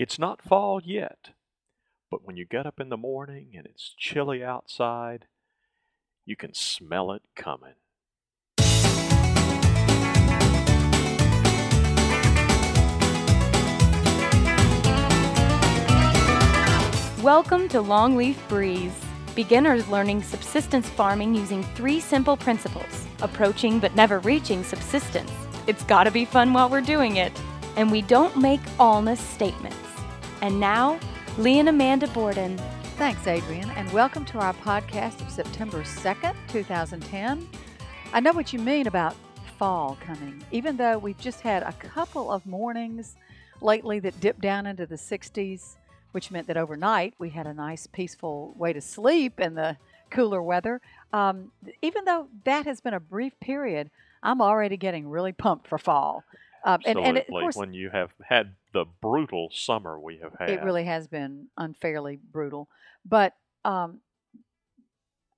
It's not fall yet, but when you get up in the morning and it's chilly outside, you can smell it coming. Welcome to Longleaf Breeze. Beginners learning subsistence farming using three simple principles approaching but never reaching subsistence. It's gotta be fun while we're doing it. And we don't make allness statements. And now, Lee and Amanda Borden. Thanks, Adrian, and welcome to our podcast of September 2nd, 2010. I know what you mean about fall coming, even though we've just had a couple of mornings lately that dipped down into the 60s which meant that overnight we had a nice, peaceful way to sleep in the cooler weather. Um, even though that has been a brief period, I'm already getting really pumped for fall. Um, and, and of course, when you have had the brutal summer we have had, it really has been unfairly brutal. But um,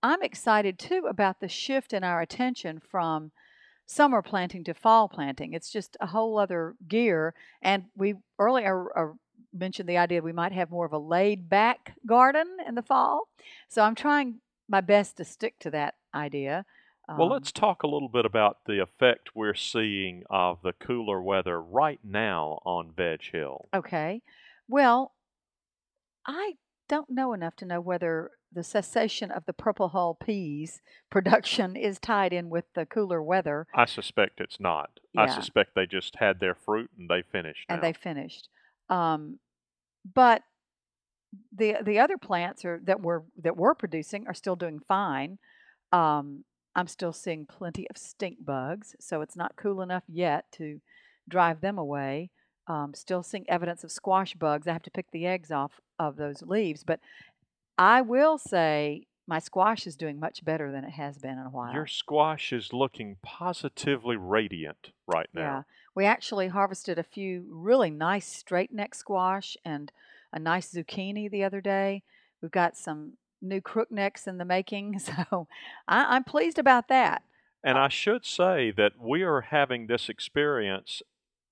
I'm excited too about the shift in our attention from summer planting to fall planting. It's just a whole other gear. And we earlier uh, mentioned the idea we might have more of a laid back garden in the fall. So I'm trying my best to stick to that idea. Well, let's um talk a little bit about the effect we're seeing of the cooler weather right now on Veg Hill. Okay. Well, I don't know enough to know whether the cessation of the purple hull peas production is tied in with the cooler weather. I suspect it's not. Yeah. I suspect they just had their fruit and they finished. Now. And they finished. Um, but the the other plants are that we're that we're producing are still doing fine. Um, I'm still seeing plenty of stink bugs, so it's not cool enough yet to drive them away. Um, still seeing evidence of squash bugs. I have to pick the eggs off of those leaves, but I will say my squash is doing much better than it has been in a while. Your squash is looking positively radiant right now. Yeah. We actually harvested a few really nice straight neck squash and a nice zucchini the other day. We've got some new crook necks in the making, so I, am pleased about that. And uh I should say that we are having this experience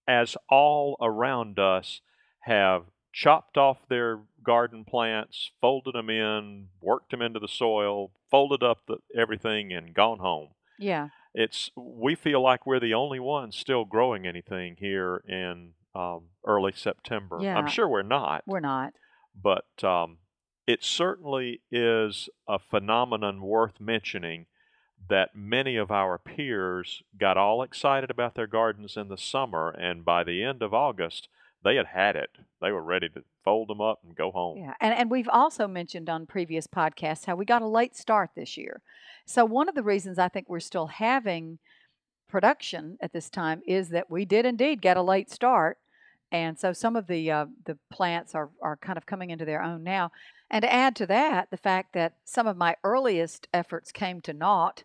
as all around us have chopped off their garden plants, folded them in, worked them into the soil, folded up the, everything, and gone home. Yeah. It's we feel like we're the only ones still growing anything here in um, early September. Yeah. I'm sure we're not. We're not. But um, it certainly is a phenomenon worth mentioning that many of our peers got all excited about their gardens in the summer, and by the end of August, they had had it. They were ready to fold them up and go home. Yeah, and, and we've also mentioned on previous podcasts how we got a late start this year. So, one of the reasons I think we're still having production at this time is that we did indeed get a late start. And so some of the uh, the plants are, are kind of coming into their own now. And to add to that, the fact that some of my earliest efforts came to naught,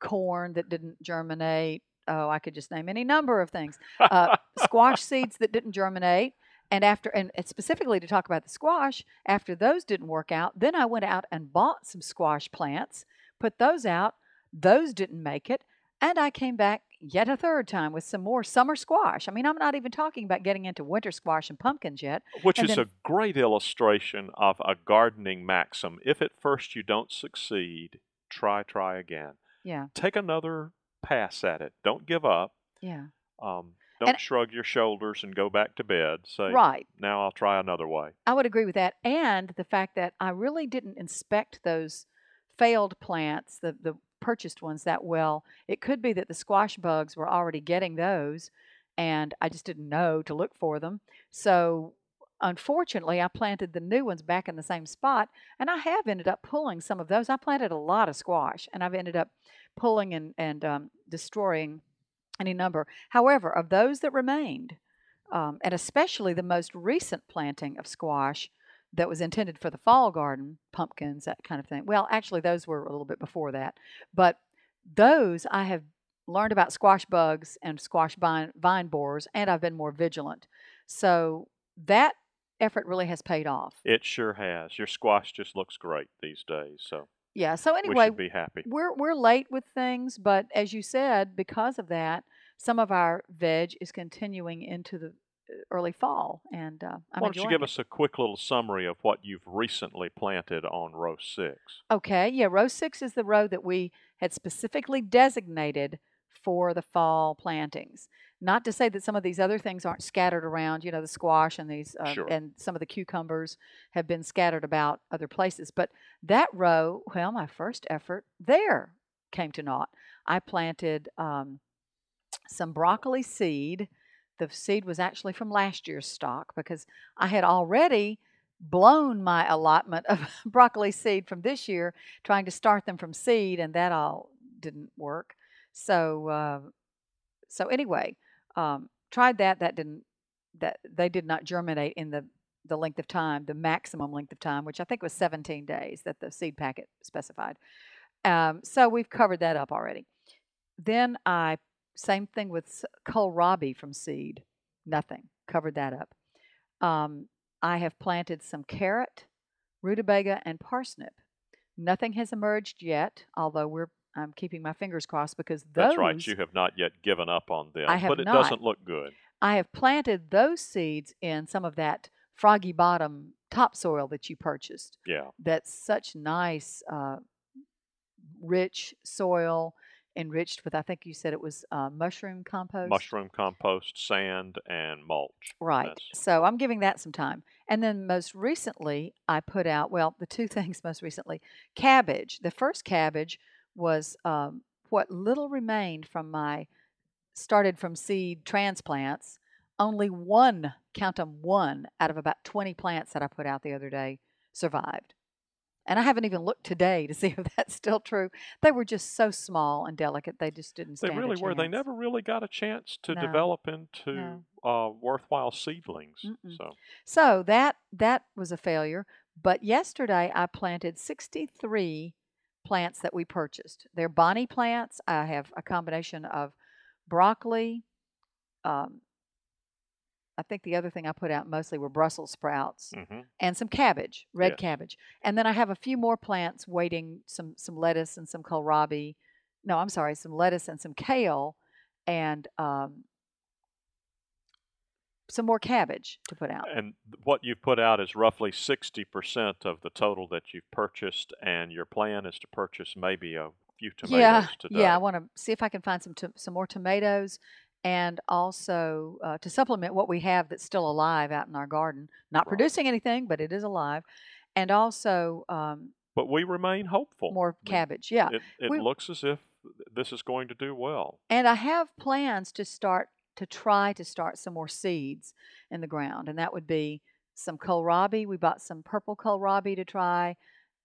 corn that didn't germinate, oh, I could just name any number of things. Uh, squash seeds that didn't germinate. And after, and specifically to talk about the squash, after those didn't work out, then I went out and bought some squash plants, put those out. Those didn't make it. And I came back yet a third time with some more summer squash. I mean, I'm not even talking about getting into winter squash and pumpkins yet. Which and is then, a great illustration of a gardening maxim. If at first you don't succeed, try, try again. Yeah. Take another pass at it. Don't give up. Yeah. Um, don't and, shrug your shoulders and go back to bed. Say, right. Now I'll try another way. I would agree with that. And the fact that I really didn't inspect those failed plants, the, the purchased ones that well. It could be that the squash bugs were already getting those and I just didn't know to look for them. So unfortunately, I planted the new ones back in the same spot, and I have ended up pulling some of those. I planted a lot of squash, and I've ended up pulling and, and um, destroying any number. However, of those that remained, um, and especially the most recent planting of squash that was intended for the fall garden, pumpkins, that kind of thing. Well, actually, those were a little bit before that, but those I have learned about squash bugs and squash vine, vine borers, and I've been more vigilant. So that effort really has paid off. It sure has. Your squash just looks great these days. So yeah. So anyway, we be happy. We're we're late with things, but as you said, because of that, some of our veg is continuing into the early fall, and uh, I'm Why don't you give it. us a quick little summary of what you've recently planted on row six? Okay, yeah, row six is the row that we had specifically designated for the fall plantings. Not to say that some of these other things aren't scattered around, you know, the squash and these, uh, Sure. and some of the cucumbers have been scattered about other places. But that row, well, my first effort there came to naught. I planted um, some broccoli seed. The seed was actually from last year's stock because I had already blown my allotment of broccoli seed from this year, trying to start them from seed, and that all didn't work. So, uh, so anyway, um, tried that. That didn't. That they did not germinate in the the length of time, the maximum length of time, which I think was 17 days that the seed packet specified. Um, so we've covered that up already. Then I same thing with kohlrabi from seed. Nothing covered that up. Um, I have planted some carrot, rutabaga, and parsnip. Nothing has emerged yet, although we're I'm keeping my fingers crossed because those That's right. You have not yet given up on them, I have but it not. doesn't look good. I have planted those seeds in some of that froggy bottom topsoil that you purchased. Yeah. That's such nice, uh, rich soil, enriched with I think you said it was uh, mushroom compost. Mushroom compost, sand, and mulch. Right. So I'm giving that some time. And then most recently, I put out, well, the two things most recently cabbage. The first cabbage was um, what little remained from my started from seed transplants. Only one, count them one out of about 20 plants that I put out the other day survived. And I haven't even looked today to see if that's still true. They were just so small and delicate, they just didn't They stand a really were. They never really got a chance to No. develop into No. uh, worthwhile seedlings. Mm-mm. So So that that was a failure. But yesterday I planted 63 plants that we purchased. They're Bonnie plants. I have a combination of broccoli. Um, I think the other thing I put out mostly were Brussels sprouts mhm. and some cabbage, red Yes. cabbage. And then I have a few more plants waiting, some some lettuce and some kohlrabi. No, I'm sorry, some lettuce and some kale, and um, some more cabbage to put out. and what you've put out is roughly sixty percent of the total that you've purchased, and your plan is to purchase maybe a few tomatoes yeah, today. yeah. I want to see if I can find some to, some more tomatoes, and also uh, to supplement what we have that's still alive out in our garden. Not Right. producing anything, but it is alive, and also um, But we remain hopeful. more cabbage. Yeah, It, it We- looks as if this is going to do well. and I have plans to start to try to start some more seeds in the ground, and that would be some kohlrabi. We bought some purple kohlrabi to try,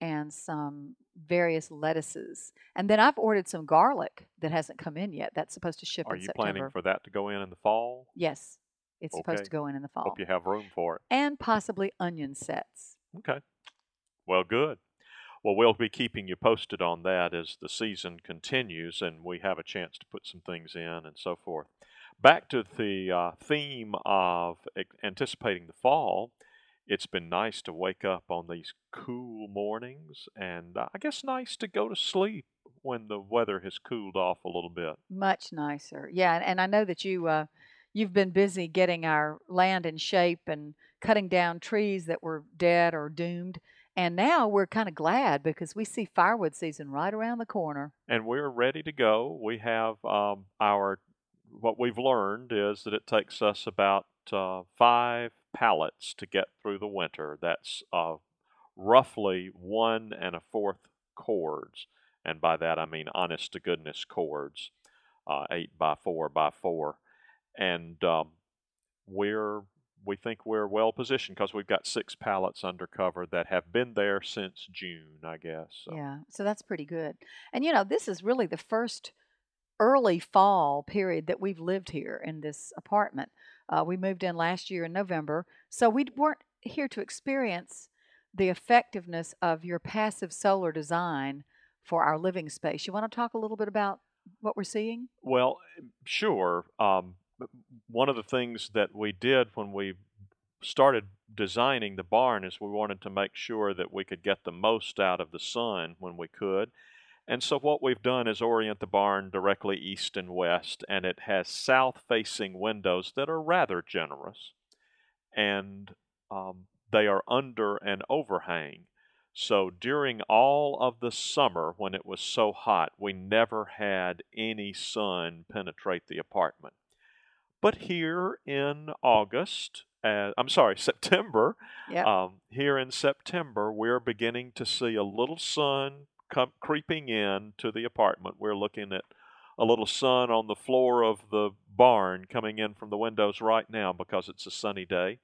and some various lettuces. And then I've ordered some garlic that hasn't come in yet. That's supposed to ship Are in you September. planning for that to go in in the fall? Yes, it's supposed to go in in the fall. Hope you have room for it. And possibly onion sets. Okay. Well, good. Well, we'll be keeping you posted on that as the season continues and we have a chance to put some things in and so forth. Back to the uh, theme of anticipating the fall. It's been nice to wake up on these cool mornings and uh, I guess nice to go to sleep when the weather has cooled off a little bit. Much nicer. Yeah, and, and I know that you uh, you've been busy getting our land in shape and cutting down trees that were dead or doomed. And now we're kind of glad because we see firewood season right around the corner. and we're ready to go. We have um, our what we've learned is that it takes us about uh, five pallets to get through the winter. That's uh, roughly one and a fourth cords, and by that I mean honest to goodness cords, uh, eight by four by four, and um, we're we think we're well positioned because we've got six pallets under cover that have been there since June, I guess. So. Yeah, so that's pretty good. And you know, this is really the first early fall period that we've lived here in this apartment. Uh, we moved in last year in November, so we weren't here to experience the effectiveness of your passive solar design for our living space. You want to talk a little bit about what we're seeing? Well, sure. Um, one of the things that we did when we started designing the barn is we wanted to make sure that we could get the most out of the sun when we could. And so what we've done is orient the barn directly east and west, and it has south-facing windows that are rather generous, and um, they are under an overhang. So during all of the summer, when it was so hot, we never had any sun penetrate the apartment. But here in August, uh, I'm sorry, September, Yep. um, here in September, we're beginning to see a little sun come creeping in to the apartment. We're looking at a little sun on the floor of the barn coming in from the windows right now because it's a sunny day.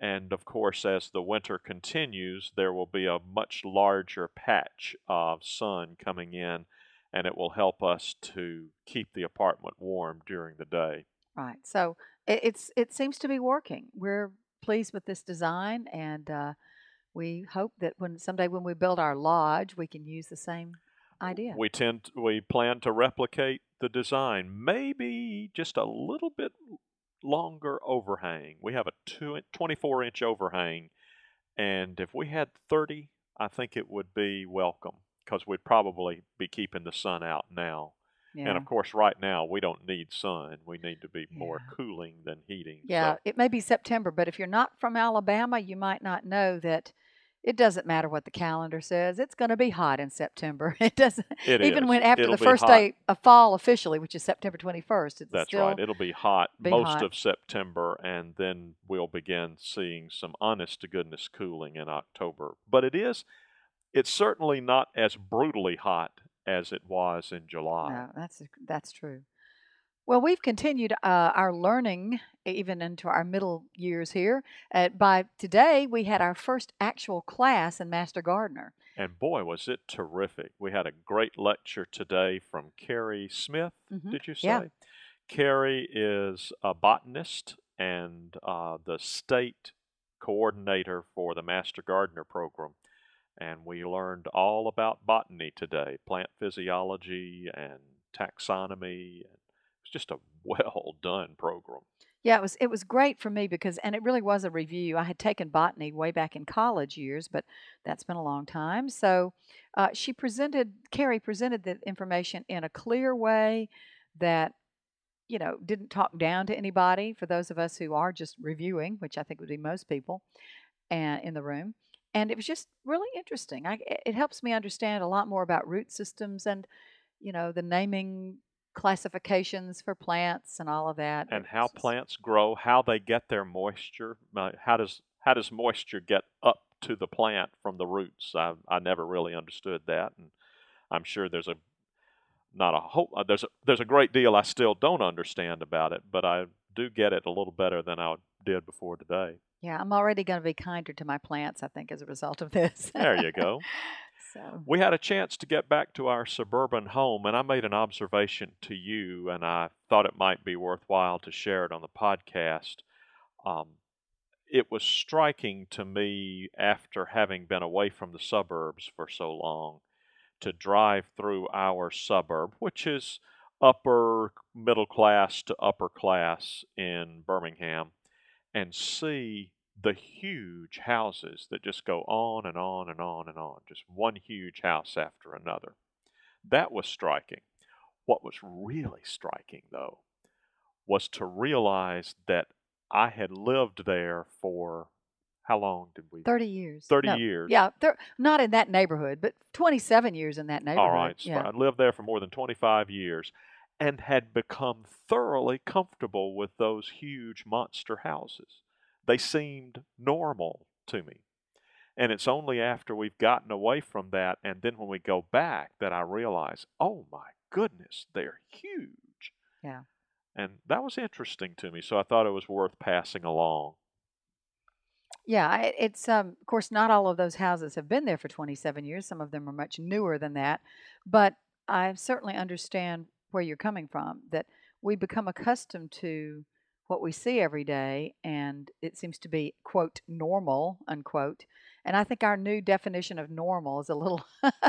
And of course, as the winter continues, there will be a much larger patch of sun coming in, and it will help us to keep the apartment warm during the day. Right. So it, it's it seems to be working. We're pleased with this design, and uh, we hope that when someday when we build our lodge, we can use the same idea. We tend we plan to replicate the design, maybe just a little bit longer overhang. We have a two, 24 inch overhang, and if we had 30, I think it would be welcome because we'd probably be keeping the sun out now. Yeah. And of course, right now we don't need sun. We need to be more Yeah. cooling than heating. Yeah, So it may be September, but if you're not from Alabama, you might not know that it doesn't matter what the calendar says. It's going to be hot in September. It doesn't it even is. when after It'll the first hot. day of fall officially, which is September 21st. It's That's right. It'll be hot be most hot. of September, and then we'll begin seeing some honest to goodness cooling in October. But it is, it's certainly not as brutally hot as it was in July. No, that's that's true. Well, we've continued uh, our learning even into our middle years here. Uh, by today, we had our first actual class in Master Gardener. And boy, was it terrific. We had a great lecture today from Carrie Smith, Mhm. did you say? Yeah. Carrie is a botanist and uh, the state coordinator for the Master Gardener program. And we learned all about botany today plant physiology and taxonomy. It was just a well done program. Yeah, it was it was great for me because and it really was a review. I had taken botany way back in college years, but that's been a long time. So uh, she presented Carrie presented the information in a clear way that you know didn't talk down to anybody. For those of us who are just reviewing, which I think would be most people, and in the room, and it was just really interesting. I, it helps me understand a lot more about root systems and you know the naming classifications for plants and all of that. And how plants grow, how they get their moisture. uh, How does how does moisture get up to the plant from the roots? I I never really understood that, and I'm sure there's a not a whole uh, there's a there's a great deal I still don't understand about it, but I do get it a little better than I did before today. Yeah, I'm already going to be kinder to my plants, I think, as a result of this. There you go. so, We had a chance to get back to our suburban home, and I made an observation to you, and I thought it might be worthwhile to share it on the podcast. Um, it was striking to me after having been away from the suburbs for so long to drive through our suburb, which is upper middle class to upper class in Birmingham, and see the huge houses that just go on and on and on and on, just one huge house after another. That was striking. What was really striking, though, was to realize that I had lived there for how long did we? 30 years. 30 No, years. Yeah, thir- not in that neighborhood, but 27 years in that neighborhood. All right. so Yeah. I lived there for more than 25 years and had become thoroughly comfortable with those huge monster houses. They seemed normal to me. And it's only after we've gotten away from that and then when we go back that I realize, oh my goodness, they're huge. Yeah. And that was interesting to me. So I thought it was worth passing along. Yeah, it's um, of course not all of those houses have been there for 27 years. Some of them are much newer than that, but I certainly understand where you're coming from. That we become accustomed to what we see every day, and it seems to be quote normal unquote. And I think our new definition of normal is a little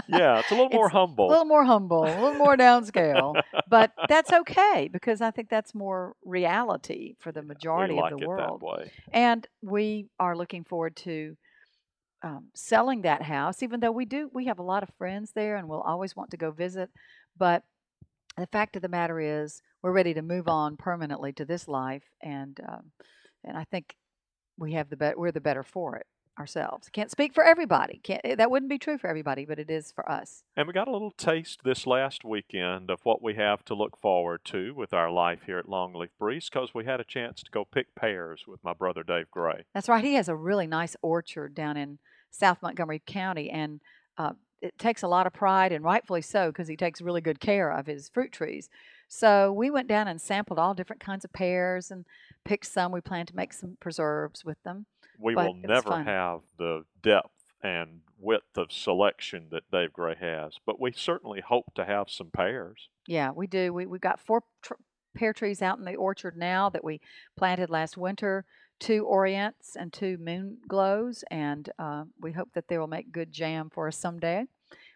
Yeah, it's a little more humble. a little more humble, a little more downscale. but that's okay because I think that's more reality for the majority like of the it world. that way. And we are looking forward to um, selling that house, even though we do, we have a lot of friends there and we'll always want to go visit. But the fact of the matter is, we're ready to move on permanently to this life, and um, and I think we have the bet we're the better for it ourselves. Can't speak for everybody. Can't that wouldn't be true for everybody, but it is for us. And we got a little taste this last weekend of what we have to look forward to with our life here at Longleaf Breeze because we had a chance to go pick pears with my brother Dave Gray. That's right. He has a really nice orchard down in South Montgomery County, and uh, it takes a lot of pride, and rightfully so, because he takes really good care of his fruit trees. So we went down and sampled all different kinds of pears and picked some. We plan to make some preserves with them. We will never fun. have the depth and width of selection that Dave Gray has, but we certainly hope to have some pears. Yeah, we do. We we've got four tr- pear trees out in the orchard now that we planted last winter. Two Orients and two Moon Glows, and uh, we hope that they will make good jam for us someday,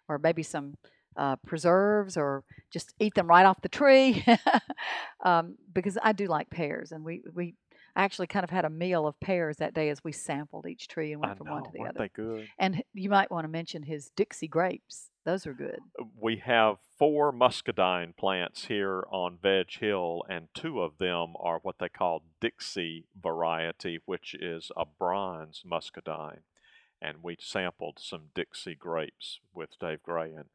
or maybe some uh, preserves, or just eat them right off the tree. um, because I do like pears, and we we actually kind of had a meal of pears that day as we sampled each tree and went I from know, one to the other. they good? And you might want to mention his Dixie grapes; those are good. We have four muscadine plants here on Veg Hill, and two of them are what they call Dixie variety, which is a bronze muscadine. And we sampled some Dixie grapes with Dave Gray, and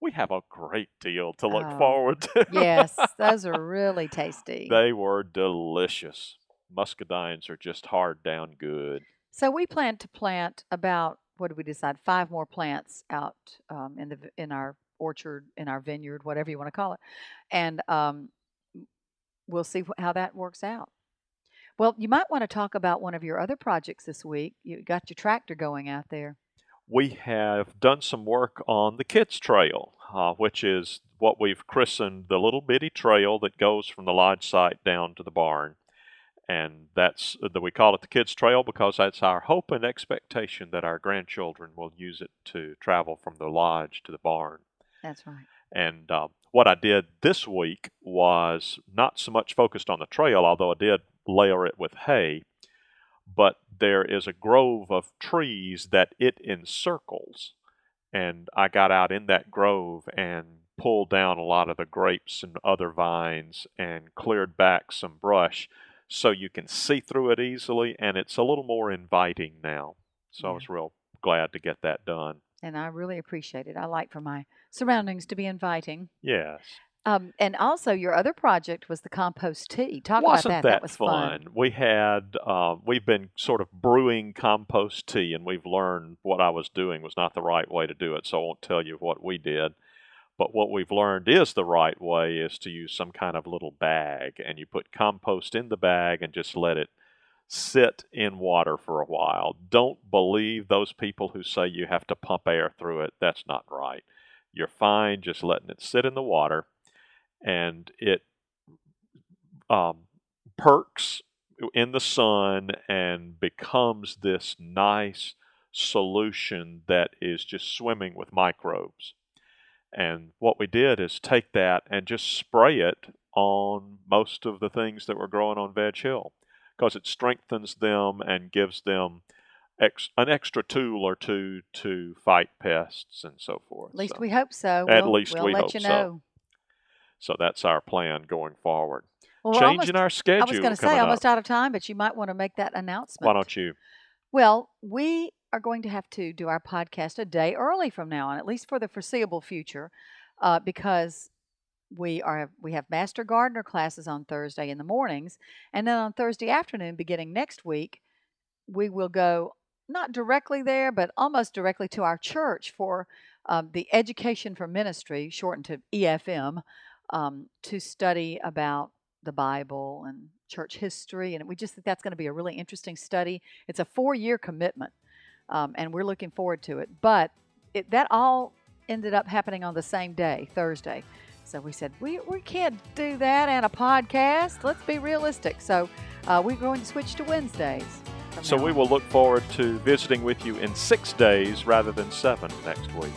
we have a great deal to look Oh, forward to. Yes, those are really tasty. they were delicious. Muscadines are just hard down good. So we plan to plant about what did we decide? Five more plants out um, in the in our orchard, in our vineyard, whatever you want to call it, and um, we'll see how that works out. Well, you might want to talk about one of your other projects this week. You got your tractor going out there. we have done some work on the kids trail uh, which is what we've christened the little bitty trail that goes from the lodge site down to the barn and that's that we call it the kids trail because that's our hope and expectation that our grandchildren will use it to travel from the lodge to the barn That's right. and uh, what I did this week was not so much focused on the trail, although I did layer it with hay, but there is a grove of trees that it encircles. And I got out in that grove and pulled down a lot of the grapes and other vines and cleared back some brush so you can see through it easily and it's a little more inviting now. So I was real glad to get that done. And I really appreciate it. I like for my surroundings to be inviting. Yes. Um, and also, your other project was the compost tea. Talk Wasn't about that. that, was fun? We had uh, we've been sort of brewing compost tea, and we've learned what I was doing was not the right way to do it. So I won't tell you what we did, but what we've learned is the right way is to use some kind of little bag, and you put compost in the bag and just let it sit in water for a while. Don't believe those people who say you have to pump air through it. That's not right. You're fine just letting it sit in the water, and it um, perks in the sun and becomes this nice solution that is just swimming with microbes. And what we did is take that and just spray it on most of the things that were growing on Veg Hill because it strengthens them and gives them ex- an extra tool or two to fight pests and so forth. At least So- we hope so. At We'll- least we'll we let hope you so. know. so that's our plan going forward. Well, Changing almost, our schedule. I was going to say almost up. out of time, but you might want to make that announcement. Why don't you? Well, we are going to have to do our podcast a day early from now on, at least for the foreseeable future, uh, because we are we have master gardener classes on Thursday in the mornings, and then on Thursday afternoon, beginning next week, we will go not directly there, but almost directly to our church for um, the Education for Ministry, shortened to EFM, um, to study about the Bible and church history, and we just think that's going to be a really interesting study. It's a four-year commitment, um, and we're looking forward to it. But it, that all ended up happening on the same day, Thursday. So we said we, we can't do that and a podcast. Let's be realistic. So uh, we're going to switch to Wednesdays. So we on. will look forward to visiting with you in six days rather than seven next week.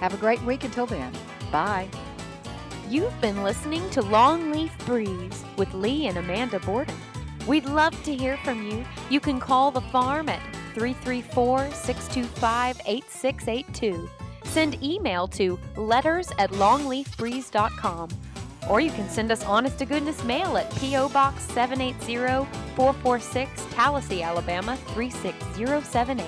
have a great week until then. Bye. You've been listening to Longleaf Breeze with Lee and Amanda Borden. We'd love to hear from you. You can call the farm at 334 625 8682. Send email to letters at longleafbreeze.com. Or you can send us honest to goodness mail at P.O. Box 780 446 Tallassee, Alabama 36078.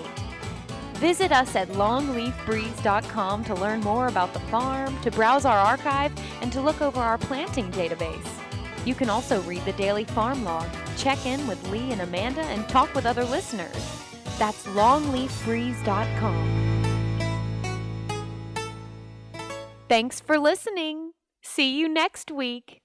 Visit us at longleafbreeze.com to learn more about the farm, to browse our archive, and to look over our planting database. You can also read the daily farm log, check in with Lee and Amanda, and talk with other listeners. That's longleafbreeze.com. Thanks for listening. See you next week.